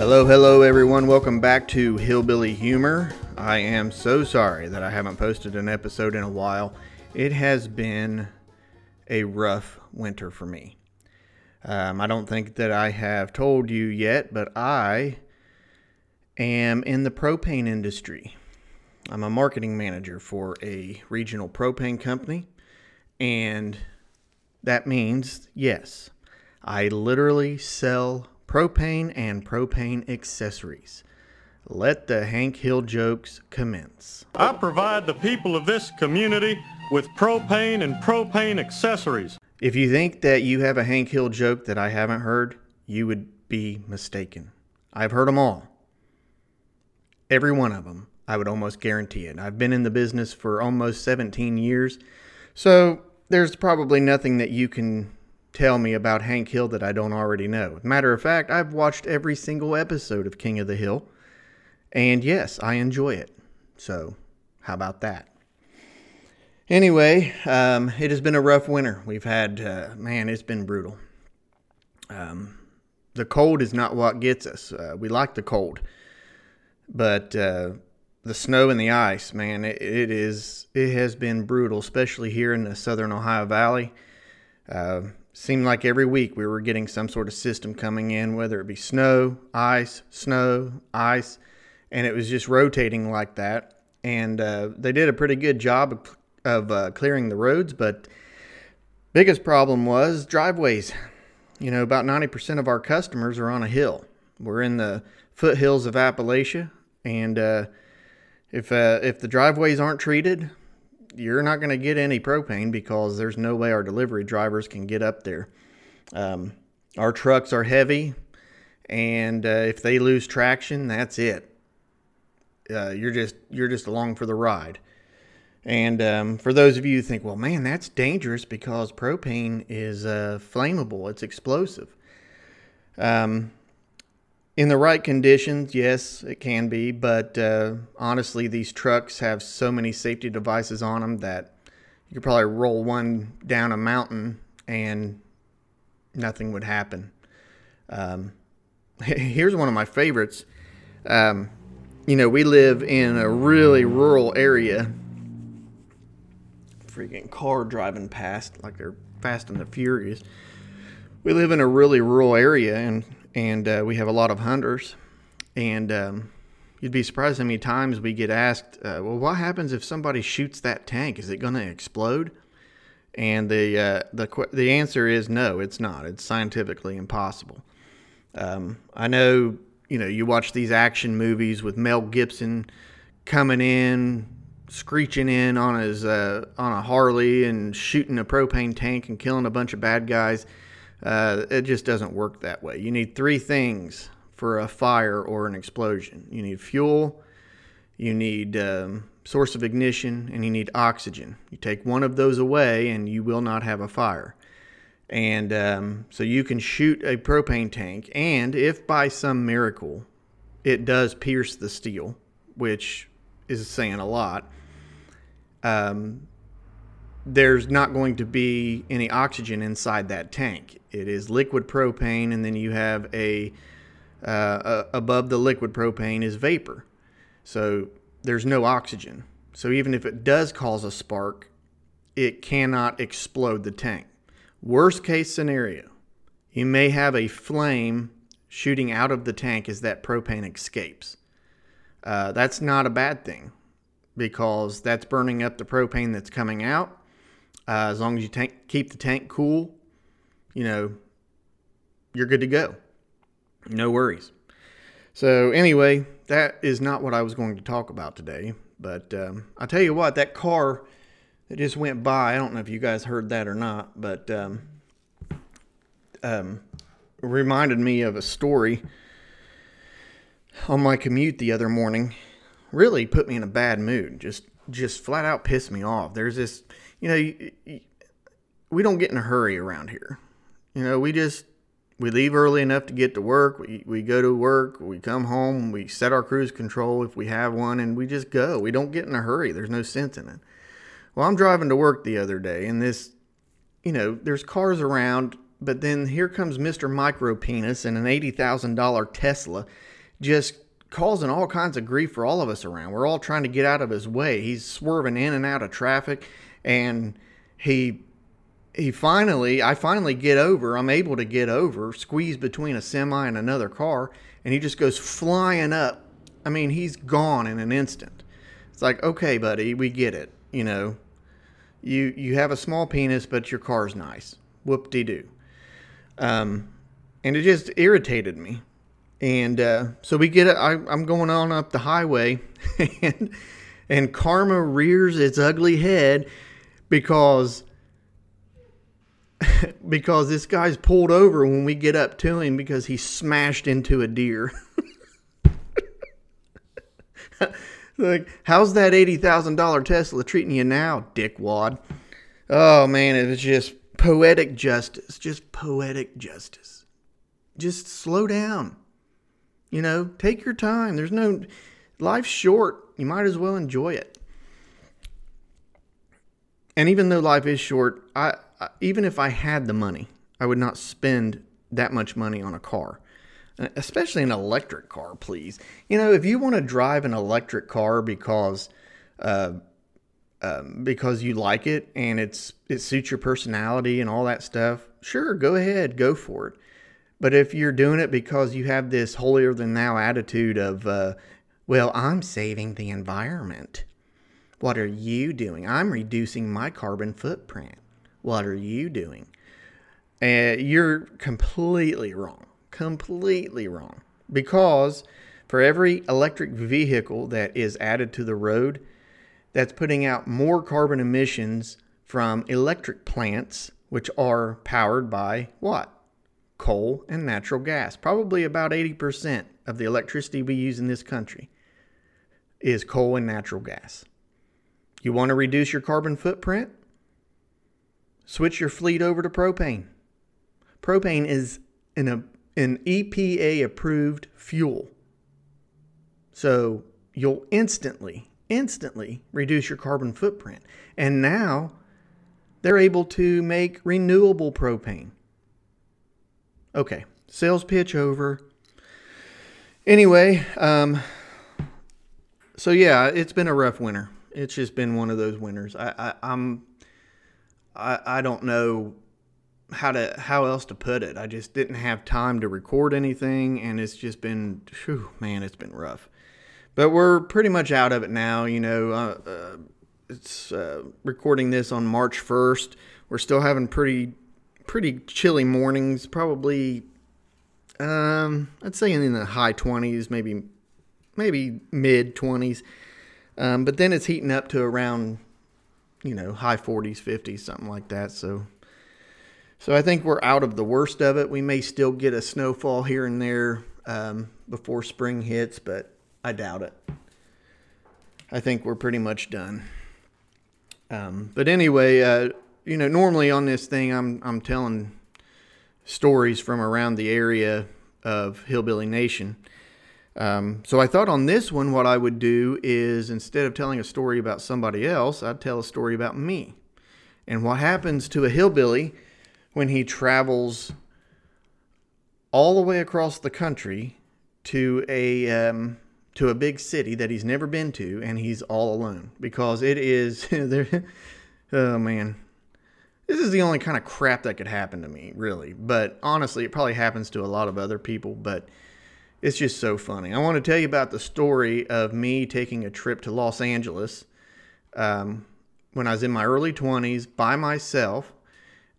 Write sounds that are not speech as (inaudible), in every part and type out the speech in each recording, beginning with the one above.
Hello, hello, everyone. Welcome back to Hillbilly Humor. I am so sorry that I haven't posted an episode in a while. It has been a rough winter for me. Um, I don't think that I have told you yet, but I am in the propane industry. I'm a marketing manager for a regional propane company, and that means, yes, I literally sell propane and propane accessories. Let the Hank Hill jokes commence. I provide the people of this community with propane and propane accessories. If you think that you have a Hank Hill joke that I haven't heard, you would be mistaken. I've heard them all. Every one of them. I would almost guarantee it. I've been in the business for almost 17 years, so there's probably nothing that you can tell me about Hank Hill that I don't already know. Matter of fact, I've watched every single episode of King of the Hill, and yes, I enjoy it. So, how about that? Anyway, um, it has been a rough winter. We've had, uh, man, it's been brutal. Um, the cold is not what gets us. Uh, we like the cold, but uh, the snow and the ice, man, it, it is. It has been brutal, especially here in the southern Ohio Valley. Seemed like every week we were getting some sort of system coming in, whether it be snow, ice, snow, ice, and it was just rotating like that. And uh, they did a pretty good job of, of uh, clearing the roads, but biggest problem was driveways. You know, about 90% of our customers are on a hill. We're in the foothills of Appalachia, and uh, if uh, if the driveways aren't treated, you're not going to get any propane because there's no way our delivery drivers can get up there. Um, our trucks are heavy, and uh, if they lose traction, that's it. Uh, you're just you're just along for the ride. And um, for those of you who think, well, man, that's dangerous because propane is uh, flammable, it's explosive. Um, in the right conditions, yes, it can be, but uh, honestly, these trucks have so many safety devices on them that you could probably roll one down a mountain and nothing would happen. Um, (laughs) here's one of my favorites. Um, you know, we live in a really rural area freaking car driving past like they're fast and the furious. We live in a really rural area and and uh, we have a lot of hunters. And um, you'd be surprised how many times we get asked, uh, "Well, what happens if somebody shoots that tank? Is it going to explode?" And the uh, the the answer is no, it's not. It's scientifically impossible. Um, I know you know you watch these action movies with Mel Gibson coming in screeching in on his uh, on a Harley and shooting a propane tank and killing a bunch of bad guys. Uh, it just doesn't work that way. You need three things for a fire or an explosion. You need fuel, you need um, source of ignition, and you need oxygen. You take one of those away, and you will not have a fire. And um, so you can shoot a propane tank, and if by some miracle it does pierce the steel, which is saying a lot, um, there's not going to be any oxygen inside that tank. It is liquid propane, and then you have a uh, above the liquid propane is vapor. So there's no oxygen. So even if it does cause a spark, it cannot explode the tank. Worst case scenario, you may have a flame shooting out of the tank as that propane escapes. Uh, that's not a bad thing because that's burning up the propane that's coming out. Uh, as long as you tank, keep the tank cool, you know, you're good to go. No worries. So, anyway, that is not what I was going to talk about today. But um, I'll tell you what, that car that just went by, I don't know if you guys heard that or not, but um, um, reminded me of a story on my commute the other morning. Really put me in a bad mood. Just, just flat out pissed me off. There's this, you know, we don't get in a hurry around here. You know, we just we leave early enough to get to work. We, we go to work. We come home. We set our cruise control if we have one, and we just go. We don't get in a hurry. There's no sense in it. Well, I'm driving to work the other day, and this, you know, there's cars around, but then here comes Mr. Micro Penis in an $80,000 Tesla, just causing all kinds of grief for all of us around. We're all trying to get out of his way. He's swerving in and out of traffic and he he finally I finally get over. I'm able to get over, squeeze between a semi and another car, and he just goes flying up. I mean, he's gone in an instant. It's like, "Okay, buddy, we get it. You know, you you have a small penis, but your car's nice. Whoop de doo." Um, and it just irritated me. And uh, so we get. I, I'm going on up the highway, (laughs) and and karma rears its ugly head because (laughs) because this guy's pulled over when we get up to him because he smashed into a deer. (laughs) like, how's that eighty thousand dollar Tesla treating you now, dickwad? Oh man, it was just poetic justice, just poetic justice. Just slow down. You know, take your time. There's no life's short. You might as well enjoy it. And even though life is short, I, even if I had the money, I would not spend that much money on a car. Especially an electric car, please. You know, if you want to drive an electric car because uh, um, because you like it and it's it suits your personality and all that stuff, sure, go ahead, go for it. But if you're doing it because you have this holier than thou attitude of, uh, well, I'm saving the environment. What are you doing? I'm reducing my carbon footprint. What are you doing? Uh, you're completely wrong. Completely wrong. Because for every electric vehicle that is added to the road, that's putting out more carbon emissions from electric plants, which are powered by what? Coal and natural gas. Probably about 80% of the electricity we use in this country is coal and natural gas. You want to reduce your carbon footprint? Switch your fleet over to propane. Propane is an, an EPA approved fuel. So you'll instantly instantly reduce your carbon footprint. And now they're able to make renewable propane. Okay, sales pitch over. Anyway, um, so yeah, it's been a rough winter. It's just been one of those winters. I, I I'm I, I don't know how to how else to put it. I just didn't have time to record anything, and it's just been, whew, man, it's been rough. But we're pretty much out of it now. You know, uh, uh, it's uh, recording this on March 1st. We're still having pretty pretty chilly mornings. Probably, um, I'd say in the high 20s, maybe maybe mid 20s. Um, but then it's heating up to around, you know, high 40s, 50s, something like that. So. So I think we're out of the worst of it. We may still get a snowfall here and there um, before spring hits, but I doubt it. I think we're pretty much done. Um, but anyway, uh, you know, normally on this thing, I'm I'm telling stories from around the area of Hillbilly Nation. Um, so I thought on this one, what I would do is instead of telling a story about somebody else, I'd tell a story about me. And what happens to a hillbilly when he travels all the way across the country to a um, to a big city that he's never been to and he's all alone? Because it is (laughs) oh man. This is the only kind of crap that could happen to me really. But honestly it probably happens to a lot of other people. But it's just so funny i want to tell you about the story of me taking a trip to los angeles um, when i was in my early 20s by myself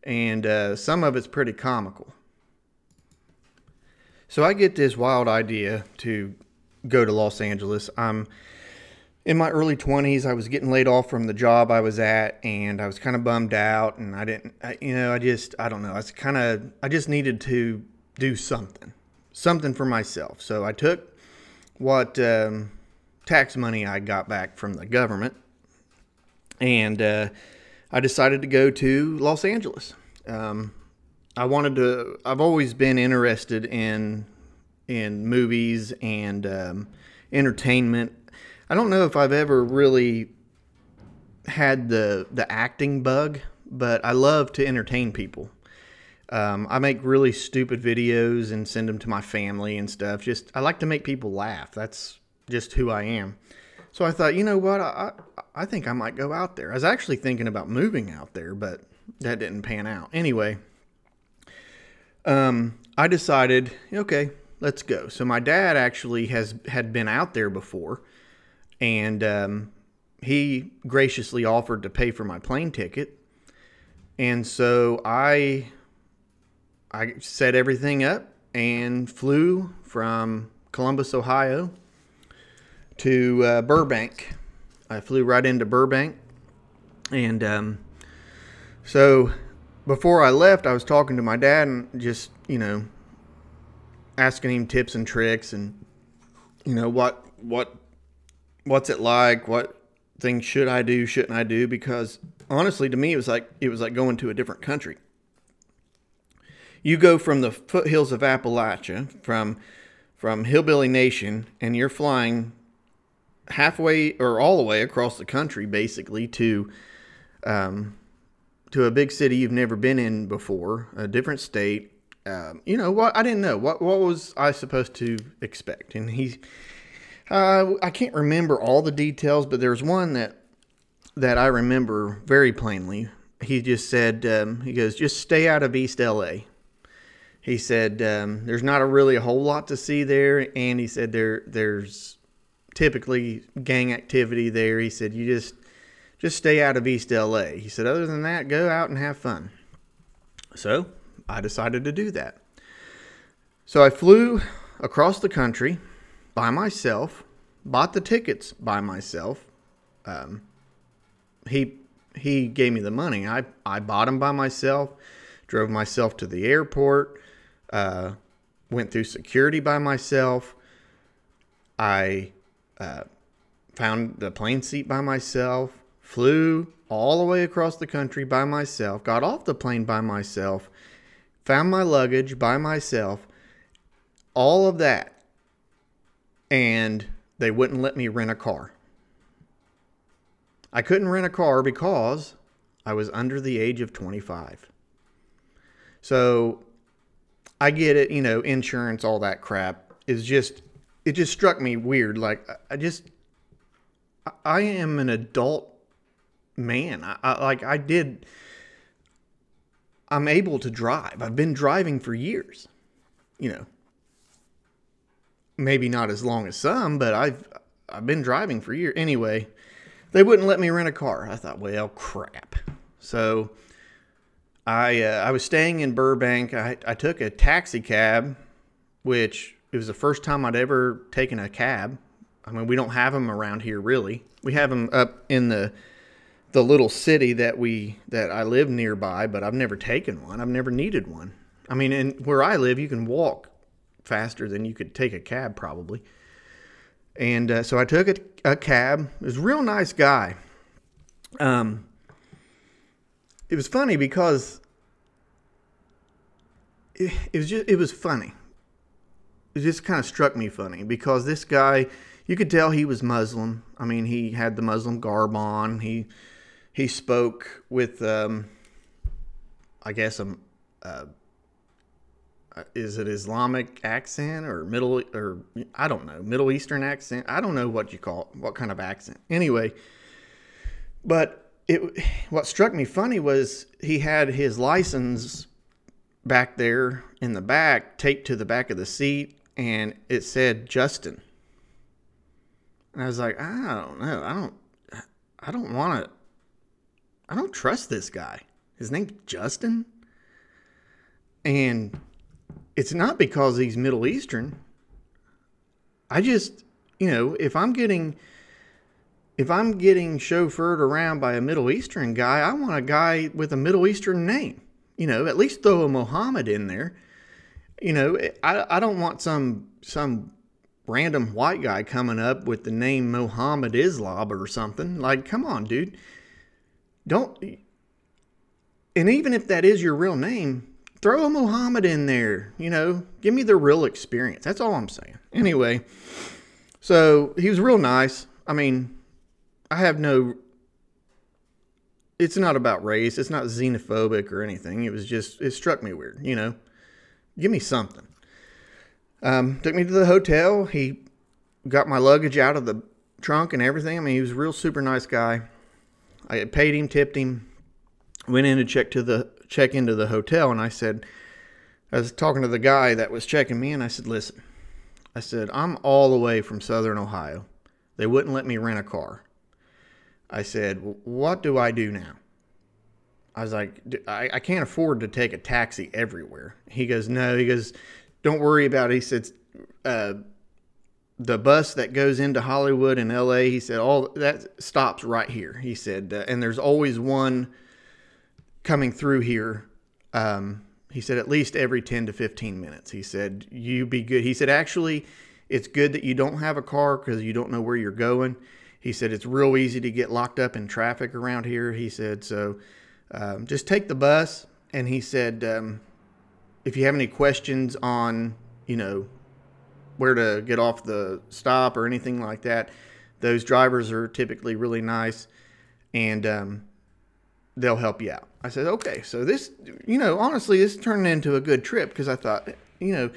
and uh, some of it's pretty comical so i get this wild idea to go to Los Angeles. I'm in my early 20s. I was getting laid off from the job I was at, and I was kind of bummed out. And I didn't, I, you know, I just, I don't know. I was kind of, I just needed to do something, something for myself. So I took what um, tax money I got back from the government, and uh, I decided to go to Los Angeles. Um, I wanted to. I've always been interested in in movies and um, entertainment. I don't know if I've ever really had the the acting bug, but I love to entertain people. Um, I make really stupid videos and send them to my family and stuff. Just I like to make people laugh. That's just who I am. So I thought, you know what? I I think I might go out there. I was actually thinking about moving out there, but that didn't pan out. Anyway, um, I decided, okay, let's go. So my dad actually has had been out there before, and um, he graciously offered to pay for my plane ticket. And so I I set everything up and flew from Columbus, Ohio to uh, Burbank. I flew right into Burbank. And um, so before I left, I was talking to my dad and just, you know, asking him tips and tricks and, you know, what, what, what's it like? What things should I do? Shouldn't I do? Because honestly, to me, it was like, it was like going to a different country. You go from the foothills of Appalachia, from, from Hillbilly Nation, and you're flying halfway or all the way across the country, basically to um, to a big city you've never been in before, a different state. Um, you know what? I didn't know what what was I supposed to expect, and he. Uh, I can't remember all the details, but there's one that that I remember very plainly. He just said, um, he goes, just stay out of East LA. He said, um, there's not a really a whole lot to see there, and he said there there's typically gang activity there. He said, you just just stay out of East LA. He said, other than that, go out and have fun. So I decided to do that. So I flew across the country by myself, bought the tickets by myself. Um, he he gave me the money. I I bought them by myself, drove myself to the airport, uh, went through security by myself. I uh, found the plane seat by myself, flew all the way across the country by myself, got off the plane by myself, found my luggage by myself, all of that. And they wouldn't let me rent a car. I couldn't rent a car because I was under the age of 25. So I get it, you know, insurance, all that crap is just it just struck me weird. Like I just, I am an adult man. I, I like I did. I'm able to drive. I've been driving for years. You know, maybe not as long as some, but I've I've been driving for years. Anyway, they wouldn't let me rent a car. I thought, well, crap. So I uh, I was staying in Burbank. I I took a taxi cab, which it was the first time I'd ever taken a cab. I mean, we don't have them around here really. We have them up in the the little city that we that I live nearby, but I've never taken one. I've never needed one. I mean, and where I live, you can walk faster than you could take a cab probably. And uh, so I took a, a cab. It was a real nice guy. Um, it was funny because it, it was just it was funny it just kind of struck me funny because this guy, you could tell he was Muslim. I mean, he had the Muslim garb on. He he spoke with, um, I guess, a, uh, is it Islamic accent or Middle or I don't know Middle Eastern accent. I don't know what you call it, what kind of accent. Anyway, but it what struck me funny was he had his license back there in the back taped to the back of the seat and it said Justin. And I was like, I don't know. I don't I don't want to I don't trust this guy. His name's Justin. And it's not because he's Middle Eastern. I just, you know, if I'm getting if I'm getting chauffeured around by a Middle Eastern guy, I want a guy with a Middle Eastern name. You know, at least throw a Muhammad in there you know, I, I don't want some some random white guy coming up with the name Mohammed Islam or something. Like, come on, dude. Don't. And even if that is your real name, throw a Muhammad in there. You know, give me the real experience. That's all I'm saying. Anyway, so he was real nice. I mean, I have no. it's not about race. It's not xenophobic or anything. It was just it struck me weird. You know, give me something. Um, took me to the hotel. He got my luggage out of the trunk and everything. I mean, he was a real super nice guy. I had paid him, tipped him, went in to check to the check into the hotel, and I said, I was talking to the guy that was checking me, and I said, listen, I said I'm all the way from Southern Ohio. They wouldn't let me rent a car. I said, what do I do now? I was like, I, I can't afford to take a taxi everywhere. He goes, no. He goes, don't worry about it. He said, uh, the bus that goes into Hollywood and LA, he said, all that stops right here. He said, uh, and there's always one coming through here. Um, he said, at least every 10 to 15 minutes. He said, you be good. He said, actually, it's good that you don't have a car because you don't know where you're going. He said, it's real easy to get locked up in traffic around here. He said, so um, just take the bus. And he said, um, if you have any questions on, you know, where to get off the stop or anything like that. Those drivers are typically really nice and um, they'll help you out. I said, okay. So this, you know, honestly, this turned into a good trip because I thought, you know,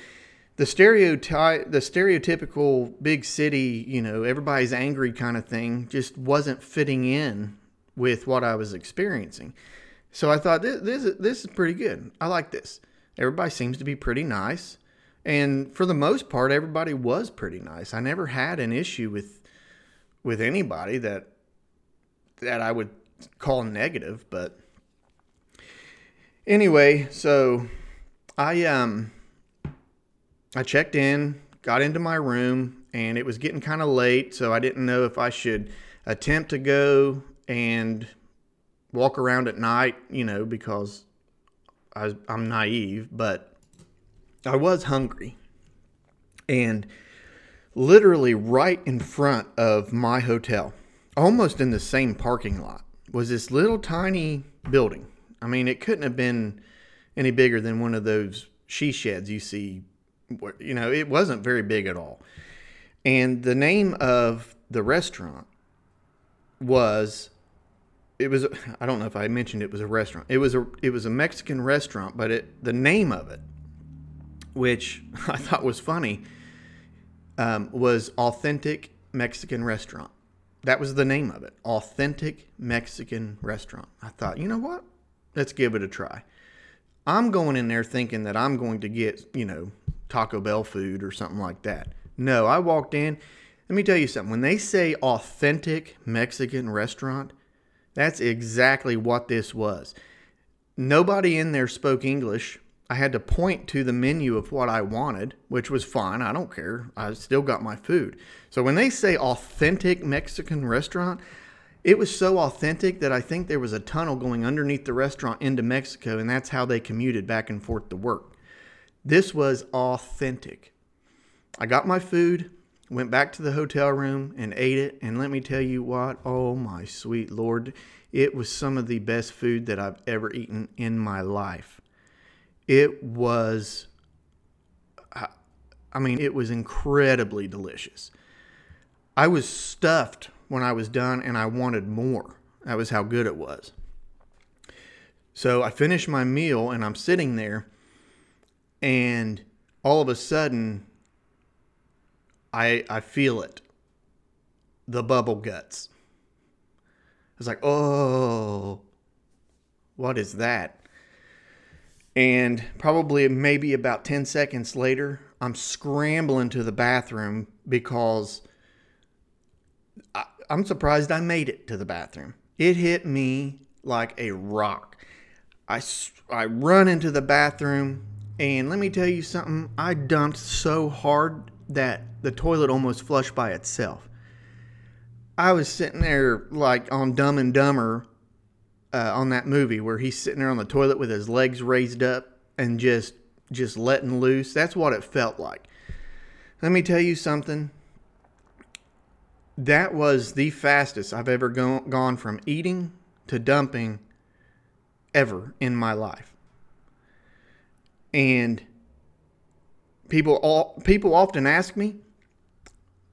the stereotype, the stereotypical big city, you know, everybody's angry kind of thing just wasn't fitting in with what I was experiencing. So I thought this, this, this is pretty good. I like this. Everybody seems to be pretty nice and for the most part everybody was pretty nice i never had an issue with with anybody that that i would call negative but anyway so i um i checked in got into my room and it was getting kind of late so i didn't know if i should attempt to go and walk around at night you know because I, i'm naive but I was hungry. And literally right in front of my hotel, almost in the same parking lot, was this little tiny building. I mean, it couldn't have been any bigger than one of those she sheds you see. You know, it wasn't very big at all. And the name of the restaurant was it was I don't know if I mentioned it was a restaurant. It was a it was a Mexican restaurant, but it the name of it which (laughs) I thought was funny, um, was Authentic Mexican Restaurant. That was the name of it Authentic Mexican Restaurant. I thought, you know what? Let's give it a try. I'm going in there thinking that I'm going to get, you know, Taco Bell food or something like that. No, I walked in. Let me tell you something. When they say authentic Mexican restaurant, that's exactly what this was. Nobody in there spoke English. I had to point to the menu of what I wanted, which was fine. I don't care. I still got my food. So when they say authentic Mexican restaurant, it was so authentic that I think there was a tunnel going underneath the restaurant into Mexico, and that's how they commuted back and forth to work. This was authentic. I got my food, went back to the hotel room, and ate it. And let me tell you what, oh my sweet Lord, it was some of the best food that I've ever eaten in my life. It was, I mean, it was incredibly delicious. I was stuffed when I was done and I wanted more. That was how good it was. So I finished my meal and I'm sitting there, and all of a sudden, I, I feel it the bubble guts. I was like, oh, what is that? And probably maybe about 10 seconds later, I'm scrambling to the bathroom because I, am surprised I made it to the bathroom. It hit me like a rock. I, I run into the bathroom, and let me tell you something I dumped so hard that the toilet almost flushed by itself. I was sitting there like on Dumb and Dumber uh, on that movie where he's sitting there on the toilet with his legs raised up and just just letting loose. That's what it felt like. Let me tell you something. That was the fastest I've ever go- gone from eating to dumping ever in my life. And people all people often ask me,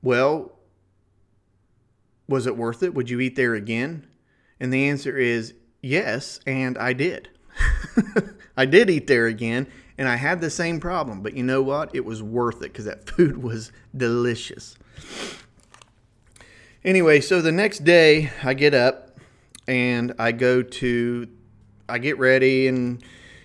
"Well, was it worth it? Would you eat there again?" And the answer is yes, and I did. (laughs) I did eat there again, and I had the same problem. But you know what? It was worth it because that (laughs) food was delicious. Anyway, so the next day I get up and I go to, I get ready and,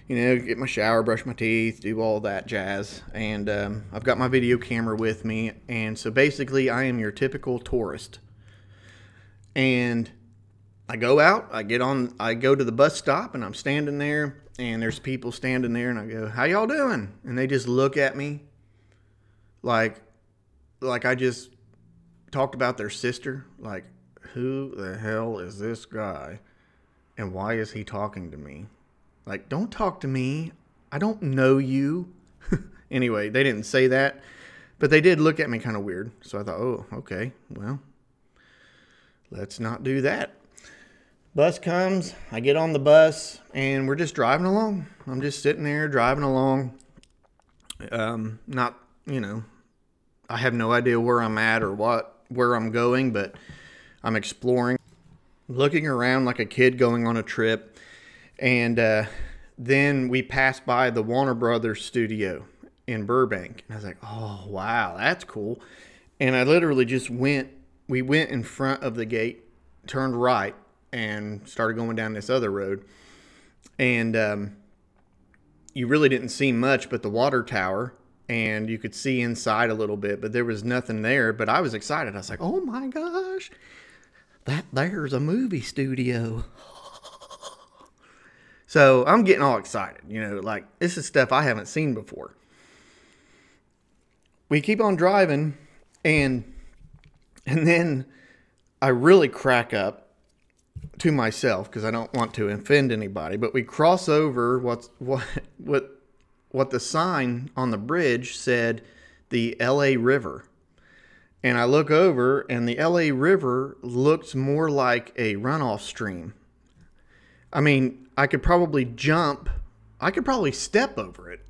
you know, get my shower, brush my teeth, do all that jazz. And um, I've got my video camera with me. And so basically, I am your typical tourist. And I go out, I get on, I go to the bus stop and I'm standing there and there's people standing there and I go, "How y'all doing?" And they just look at me like like I just talked about their sister, like who the hell is this guy and why is he talking to me? Like don't talk to me. I don't know you. (laughs) anyway, they didn't say that, but they did look at me kind of weird. So I thought, "Oh, okay. Well, let's not do that." Bus comes, I get on the bus, and we're just driving along. I'm just sitting there driving along. Um, not, you know, I have no idea where I'm at or what where I'm going, but I'm exploring, looking around like a kid going on a trip. And uh, then we passed by the Warner Brothers studio in Burbank, and I was like, "Oh wow, that's cool." And I literally just went. We went in front of the gate, turned right, and started going down this other road. And um, you really didn't see much but the water tower, and you could see inside a little bit, but there was nothing there. But I was excited. I was like, oh my gosh, that there's a movie studio. So I'm getting all excited. You know, like this is stuff I haven't seen before. We keep on driving, and and then I really crack up to myself because I don't want to offend anybody, but we cross over what's what what what the sign on the bridge said the LA River. And I look over and the LA River looks more like a runoff stream. I mean, I could probably jump, I could probably step over it.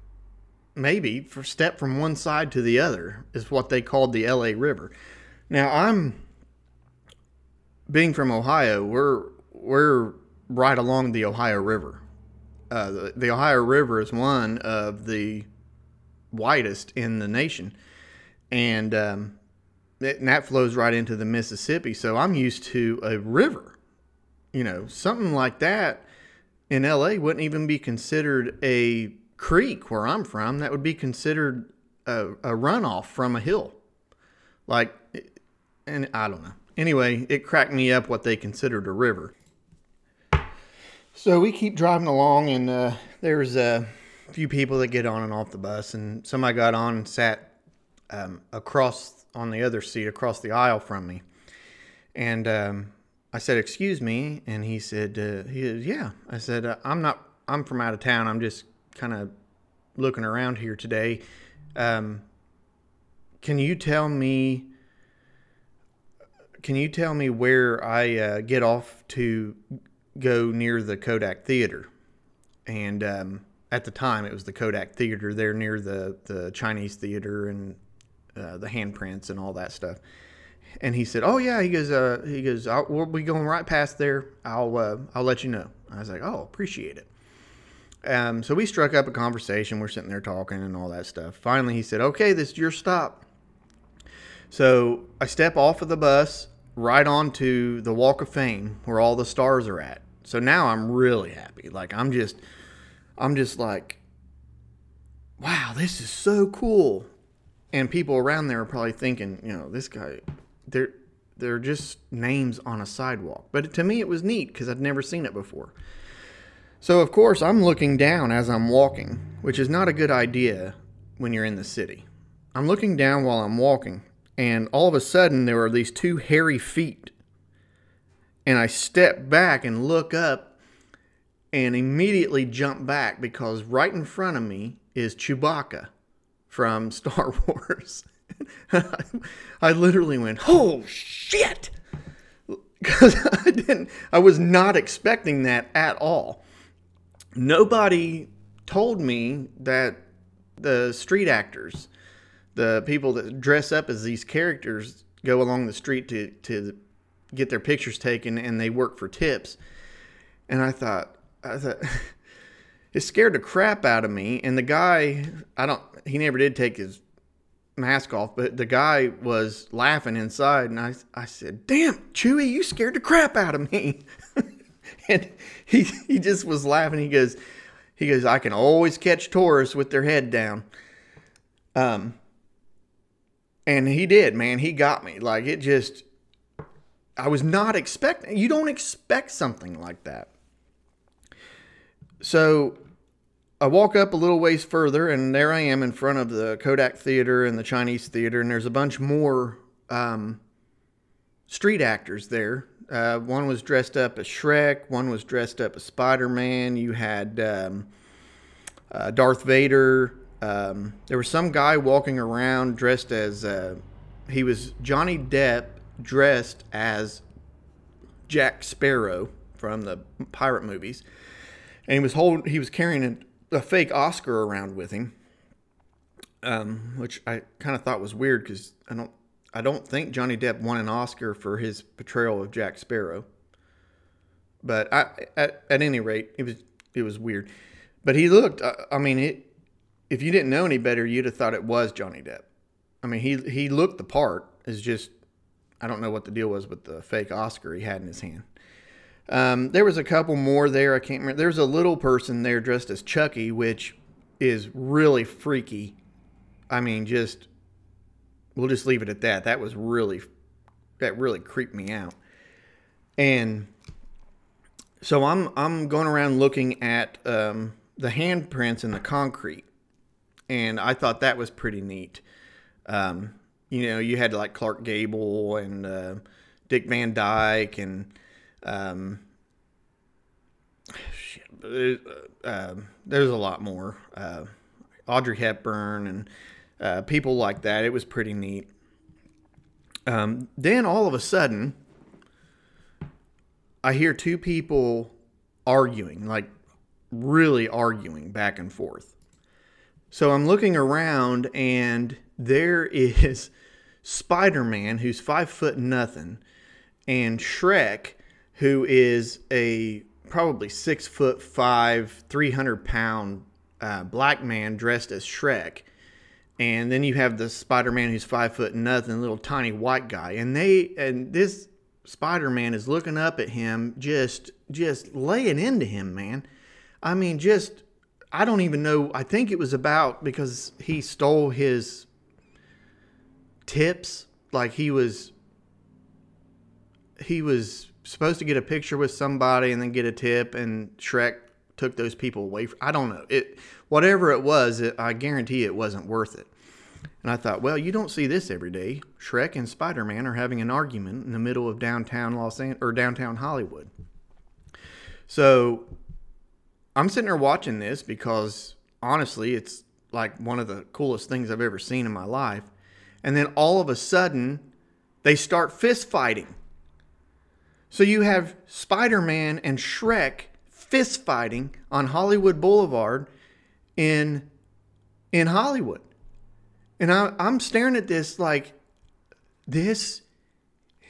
Maybe for step from one side to the other is what they called the LA River. Now, I'm being from Ohio, we're we're right along the Ohio River. Uh, the, the, Ohio River is one of the widest in the nation, and, um, it, and that flows right into the Mississippi. So I'm used to a river. You know, something like that in LA wouldn't even be considered a creek where I'm from. That would be considered a, a runoff from a hill. Like, and I don't know. Anyway, it cracked me up what they considered a river. So we keep driving along, and uh, there's a few people that get on and off the bus, and somebody got on and sat um, across on the other seat, across the aisle from me, and um, I said, "Excuse me," and he said, uh, "He said, yeah." I said, uh, "I'm not. I'm from out of town. I'm just kind of looking around here today. Um, can you tell me?" Can you tell me where I uh, get off to go near the Kodak Theater, and um, at the time it was the Kodak Theater there near the the Chinese Theater and uh, the handprints and all that stuff. And he said, "Oh yeah," he goes, uh, "He goes, we'll be going right past there. I'll uh, I'll let you know." I was like, "Oh, appreciate it." Um, so we struck up a conversation. We're sitting there talking and all that stuff. Finally, he said, "Okay, this is your stop." So I step off of the bus right onto the Walk of Fame where all the stars are at. So now I'm really happy. Like I'm just I'm just like wow, this is so cool. And people around there are probably thinking, you know, this guy they're they're just names on a sidewalk. But to me it was neat cuz I'd never seen it before. So of course, I'm looking down as I'm walking, which is not a good idea when you're in the city. I'm looking down while I'm walking, and all of a sudden there are these two hairy feet and I step back and look up and immediately jump back because right in front of me is Chewbacca from (laughs) Star Wars. (laughs) I literally went, "Oh shit!" (laughs) Because I didn't, I was not expecting that at all. Nobody told me that the street actors, the people that dress up as these characters, go along the street to to get their pictures taken and they work for tips. And I thought, I thought, (laughs) it scared the crap out of me. And the guy, I don't, he never did take his mask off, but the guy was laughing inside. And I, I said, damn, Chewy, you scared the crap out of me. (laughs) and he, he just was laughing. He goes, he goes, I can always catch tourists with their head down. Um, and he did, man. He got me. Like it just, I was not expecting. You don't expect something like that. So I walk up a little ways further, and there I am in front of the Kodak Theater and the Chinese Theater, and there's a bunch more um, street actors there. Uh, one was dressed up as Shrek, one was dressed up as Spider Man. You had um, uh, Darth Vader. Um, there was some guy walking around dressed as uh, he was Johnny Depp dressed as Jack Sparrow from the pirate movies, and he was holding he was carrying a, a fake Oscar around with him, um, which I kind of thought was weird because I don't I don't think Johnny Depp won an Oscar for his portrayal of Jack Sparrow. But I, at, at any rate, it was it was weird. But he looked. I, I mean, it, if you didn't know any better, you'd have thought it was Johnny Depp. I mean, he he looked the part. It's just I don't know what the deal was with the fake Oscar he had in his hand. Um, there was a couple more there. I can't remember. There's a little person there dressed as Chucky, which is really freaky. I mean, just we'll just leave it at that. That was really that really creeped me out. And so I'm I'm going around looking at um, the handprints in the concrete, and I thought that was pretty neat. Um, you know, you had like Clark Gable and uh, Dick Van Dyke and um, shit, uh, uh, there's a lot more. Uh, Audrey Hepburn and uh, people like that. It was pretty neat. Um, then all of a sudden, I hear two people arguing, like really arguing back and forth. So I'm looking around and there is Spider Man, who's five foot nothing, and Shrek, who is a probably six foot five, 300 pound uh, black man dressed as Shrek. And then you have the Spider Man who's five foot nothing, little tiny white guy. And they, and this Spider Man is looking up at him, just, just laying into him, man. I mean, just, I don't even know. I think it was about because he stole his tips. Like he was, he was supposed to get a picture with somebody and then get a tip, and Shrek took those people away. From, I don't know it. Whatever it was, it, I guarantee it wasn't worth it. And I thought, well, you don't see this every day. Shrek and Spider Man are having an argument in the middle of downtown Los Angeles or downtown Hollywood. So I'm sitting there watching this because honestly, it's like one of the coolest things I've ever seen in my life. And then all of a sudden, they start fist fighting. So you have Spider Man and Shrek fist fighting on Hollywood Boulevard in in Hollywood. And I, I'm staring at this like, this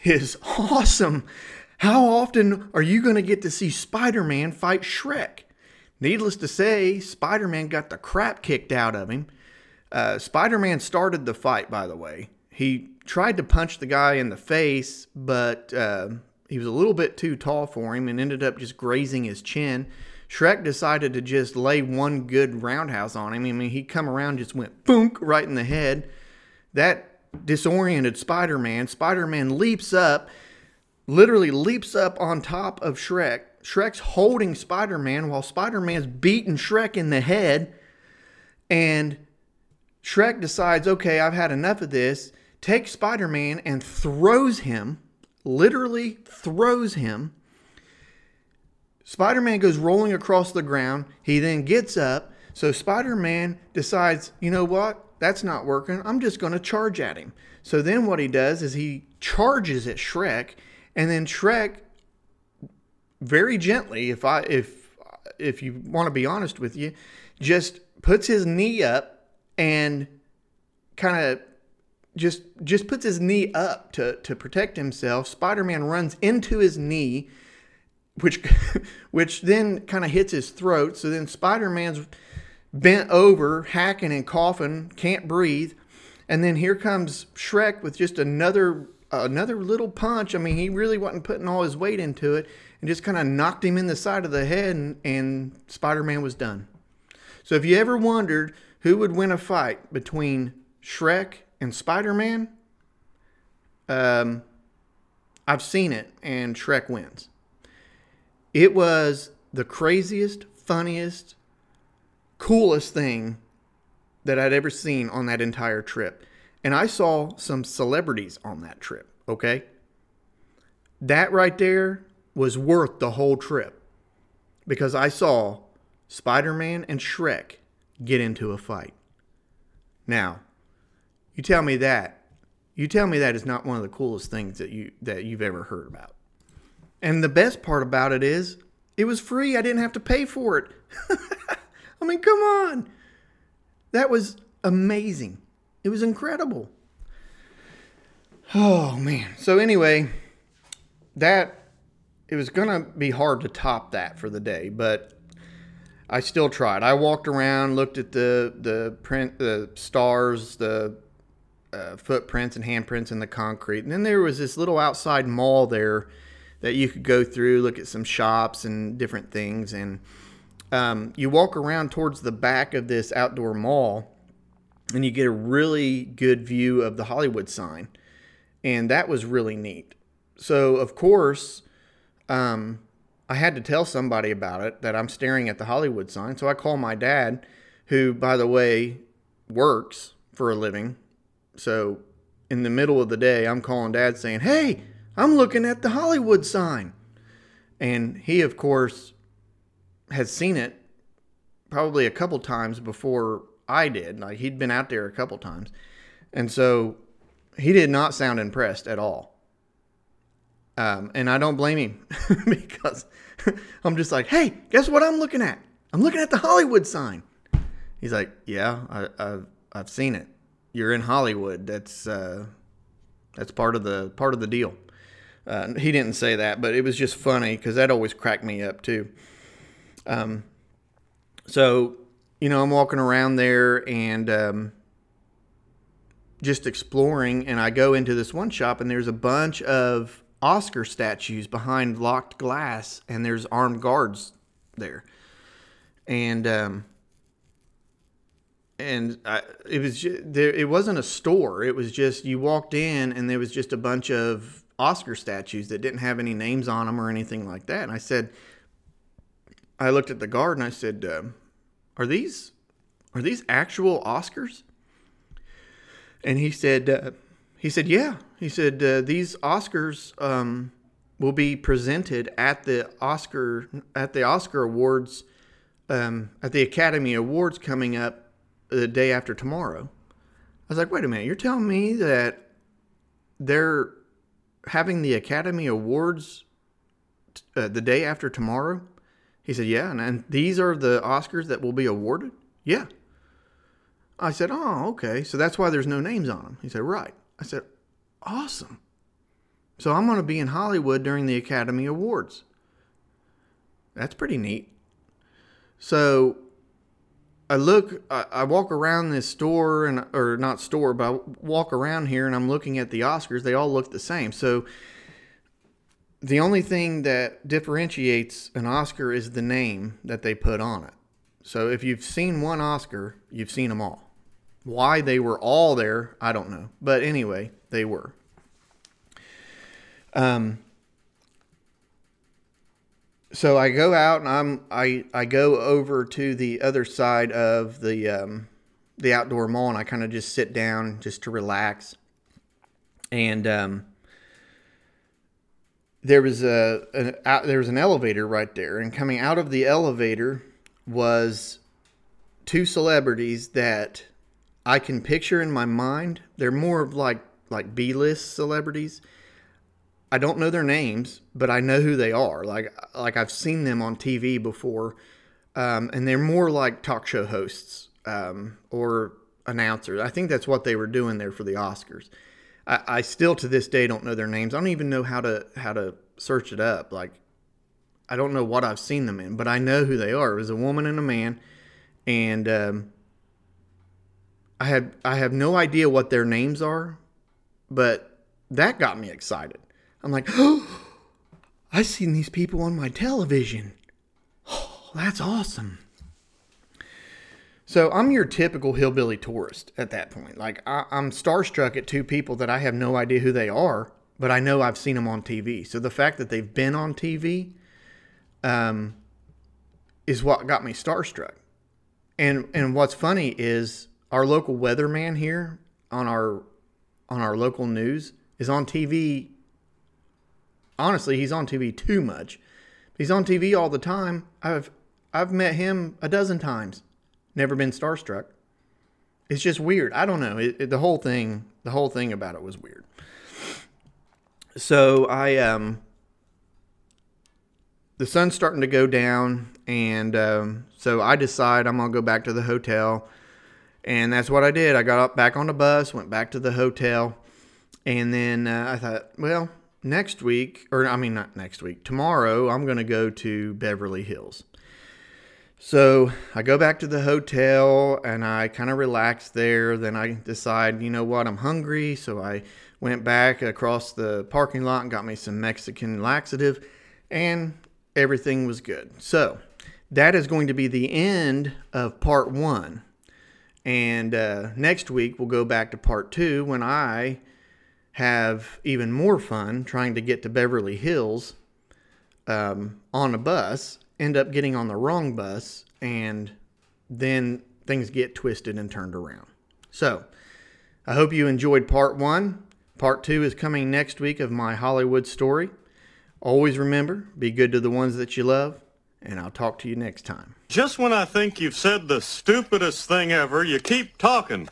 is (laughs) awesome. How often are you going to get to see Spider Man fight Shrek? Needless to say, Spider Man got the crap kicked out of him. Uh, Spider Man started the fight, by the way. He tried to punch the guy in the face, but uh, he was a little bit too tall for him and ended up just grazing his chin. Shrek decided to just lay one good roundhouse on him. I mean, he come around, just went boonk right in the head. That disoriented Spider Man. Spider Man leaps up, literally leaps up on top of Shrek. Shrek's holding Spider Man while Spider Man's beating Shrek in the head. And Shrek decides, okay, I've had enough of this, takes Spider Man and throws him, literally throws him Spider Man goes rolling across the ground. He then gets up. So Spider Man decides, you know what? That's not working. I'm just going to charge at him. So then what he does is he charges at Shrek, and then Shrek, very gently, if I if if you want to be honest with you, just puts his knee up and kind of just just puts his knee up to to protect himself. Spider-Man runs into his knee which (laughs) which then kind of hits his throat. So then Spider Man's bent over, hacking and coughing, can't breathe, and then here comes Shrek with just another another little punch. I mean, he really wasn't putting all his weight into it, and just kind of knocked him in the side of the head, and, and Spider Man was done. So if you ever wondered who would win a fight between Shrek and Spider Man, um, I've seen it, and Shrek wins. It was the craziest, funniest, coolest thing that I'd ever seen on that entire trip. And I saw some celebrities on that trip, okay? That right there was worth the whole trip because I saw Spider Man and Shrek get into a fight. Now, you tell me that. You tell me that is not one of the coolest things that you that you've ever heard about. And the best part about it is it was free. I didn't have to pay for it. (laughs) I mean, come on. That was amazing. It was incredible. Oh man. So anyway, that it was going to be hard to top that for the day, but I still tried. I walked around, looked at the the print, the stars, the uh, footprints and handprints in the concrete, and then there was this little outside mall there that you could go through, look at some shops and different things, and um, you walk around towards the back of this outdoor mall, and you get a really good view of the Hollywood sign, and that was really neat. So of course. Um, I had to tell somebody about it that I'm staring at the Hollywood sign. So I call my dad, who, by the way, works for a living. So in the middle of the day, I'm calling dad saying, Hey, I'm looking at the Hollywood sign. And he, of course, has seen it probably a couple times before I did. Like he'd been out there a couple times. And so he did not sound impressed at all. Um, and I don't blame him (laughs) because I'm just like, hey, guess what I'm looking at? I'm looking at the Hollywood sign. He's like, yeah, I, have I've seen it. You're in Hollywood. That's uh, that's part of the part of the deal. Uh, he didn't say that, but it was just funny because that always cracked me up too. Um, so you know, I'm walking around there and um, just exploring, and I go into this one shop, and there's a bunch of Oscar statues behind locked glass, and there's armed guards there. And um, and I, it was just, there. It wasn't a store. It was just you walked in, and there was just a bunch of Oscar statues that didn't have any names on them or anything like that. And I said, I looked at the guard and I said, uh, "Are these are these actual Oscars?" And he said, uh, he said, "Yeah." He said, uh, "These Oscars um, will be presented at the Oscar at the Oscar Awards um, at the Academy Awards coming up the day after tomorrow." I was like, "Wait a minute! You're telling me that they're having the Academy Awards uh, the day after tomorrow?" He said, "Yeah, and, and these are the Oscars that will be awarded." Yeah. I said, "Oh, okay. So that's why there's no names on them." He said, "Right." I said, awesome. So I'm going to be in Hollywood during the Academy Awards. That's pretty neat. So I look, I, I, walk around this store and, or not store, but I walk around here and I'm looking at the Oscars. They all look the same. So the only thing that differentiates an Oscar is the name that they put on it. So if you've seen one Oscar, you've seen them all. Why they were all there, I don't know. But anyway, they were. Um, so I go out and I'm I I go over to the other side of the um, the outdoor mall and I kind of just sit down just to relax. And um, there was a an, out, there was an elevator right there, and coming out of the elevator was two celebrities that I can picture in my mind. They're more of like like B list celebrities. I don't know their names, but I know who they are. Like like I've seen them on TV before, um, and they're more like talk show hosts um, or announcers. I think that's what they were doing there for the Oscars. I, I still to this day don't know their names. I don't even know how to how to search it up. Like I don't know what I've seen them in, but I know who they are. It was a woman and a man, and um, I had I have no idea what their names are, but that got me excited. I'm like, (gasps) oh, I've seen these people on my television. Oh, (gasps) that's awesome. So I'm your typical hillbilly tourist at that point. Like I, I'm starstruck at two people that I have no idea who they are, but I know I've seen them on TV. So the fact that they've been on TV um, is what got me starstruck. And and what's funny is our local weatherman here on our on our local news is on TV. Honestly, he's on TV too much. He's on TV all the time. I've I've met him a dozen times. Never been starstruck. It's just weird. I don't know. It, it, the whole thing, the whole thing about it was weird. So I um the sun's starting to go down, and um, so I decide I'm gonna go back to the hotel, and that's what I did. I got up back on the bus, went back to the hotel, and then uh, I thought, well, next week, or I mean not next week, tomorrow I'm gonna go to Beverly Hills. So I go back to the hotel and I kind of relax there. Then I decide, you know what, I'm hungry. So I went back across the parking lot and got me some Mexican laxative, and everything was good. So that is going to be the end of part one. And uh, next week, we'll go back to part two when I have even more fun trying to get to Beverly Hills um, on a bus, end up getting on the wrong bus, and then things get twisted and turned around. So I hope you enjoyed part one. Part two is coming next week of my Hollywood story. Always remember, be good to the ones that you love, and I'll talk to you next time. Just when I think you've said the stupidest thing ever, you keep talking.